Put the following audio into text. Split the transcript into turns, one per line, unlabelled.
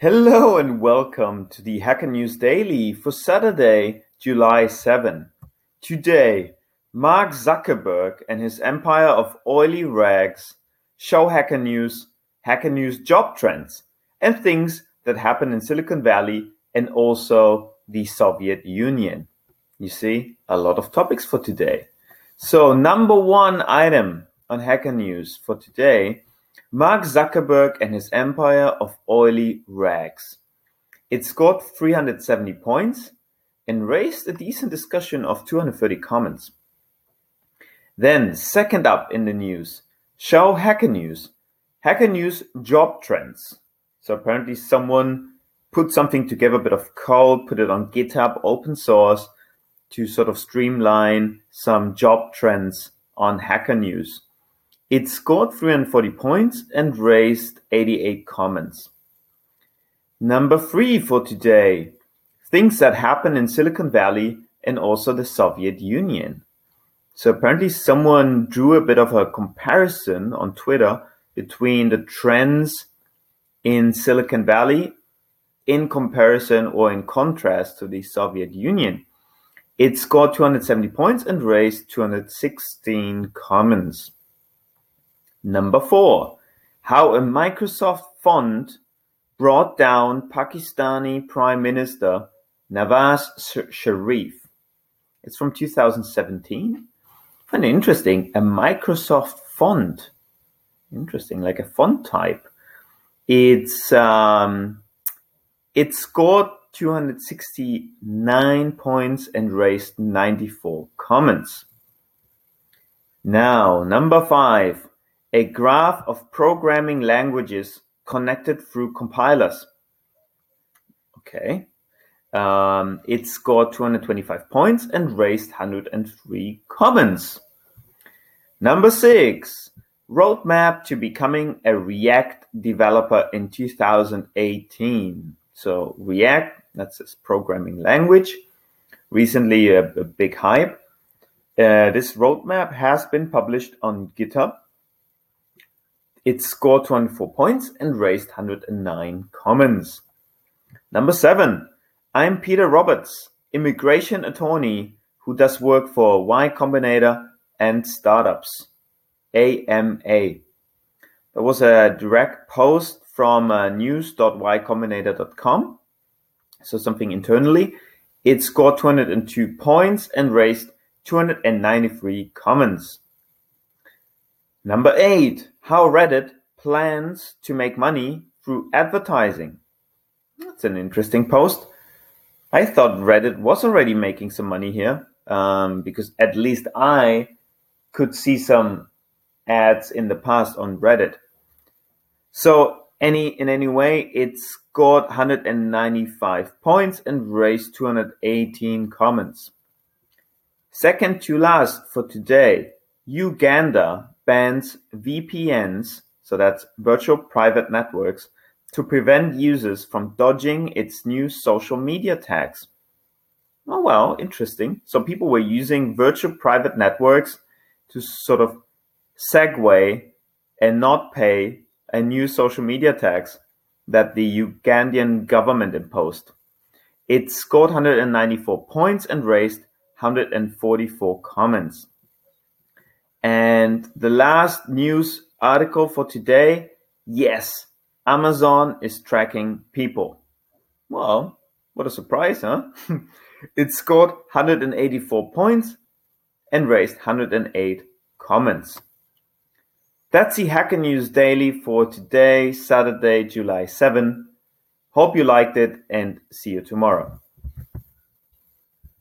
Hello and welcome to the Hacker News Daily for Saturday, July 7. Today, Mark Zuckerberg and his empire of oily rags show Hacker News, Hacker News job trends, and things that happen in Silicon Valley and also the Soviet Union. You see, a lot of topics for today. So, number one item on Hacker News for today Mark Zuckerberg and his empire of oily rags. It scored 370 points and raised a decent discussion of 230 comments. Then, second up in the news, show Hacker News. Hacker News job trends. So apparently someone put something together, a bit of code, put it on GitHub, open source, to sort of streamline some job trends on Hacker News. It scored 340 points and raised 88 comments. Number three for today things that happen in Silicon Valley and also the Soviet Union. So apparently, someone drew a bit of a comparison on Twitter between the trends in Silicon Valley in comparison or in contrast to the Soviet Union. It scored 270 points and raised 216 comments. Number four, how a Microsoft font brought down Pakistani Prime Minister Nawaz Sharif. It's from 2017. Kind of interesting. A Microsoft font. Interesting, like a font type. It's um, it scored 269 points and raised 94 comments. Now, number five a graph of programming languages connected through compilers. Okay. Um, it scored 225 points and raised 103 comments. Number six, roadmap to becoming a React developer in 2018. So React, that's this programming language. Recently a, a big hype. Uh, this roadmap has been published on GitHub it scored 24 points and raised 109 comments. Number seven, I'm Peter Roberts, immigration attorney who does work for Y Combinator and startups. AMA. There was a direct post from uh, news.ycombinator.com, so something internally. It scored 202 points and raised 293 comments. Number eight, how Reddit plans to make money through advertising. That's an interesting post. I thought Reddit was already making some money here um, because at least I could see some ads in the past on Reddit. So any in any way, it scored 195 points and raised 218 comments. Second to last for today, Uganda bans VPNs, so that's virtual private networks, to prevent users from dodging its new social media tags. Oh, well, interesting. So people were using virtual private networks to sort of segue and not pay a new social media tax that the Ugandan government imposed. It scored 194 points and raised 144 comments. And the last news article for today yes, Amazon is tracking people. Well, what a surprise, huh? it scored 184 points and raised 108 comments. That's the Hacker News Daily for today, Saturday, July 7. Hope you liked it and see you tomorrow.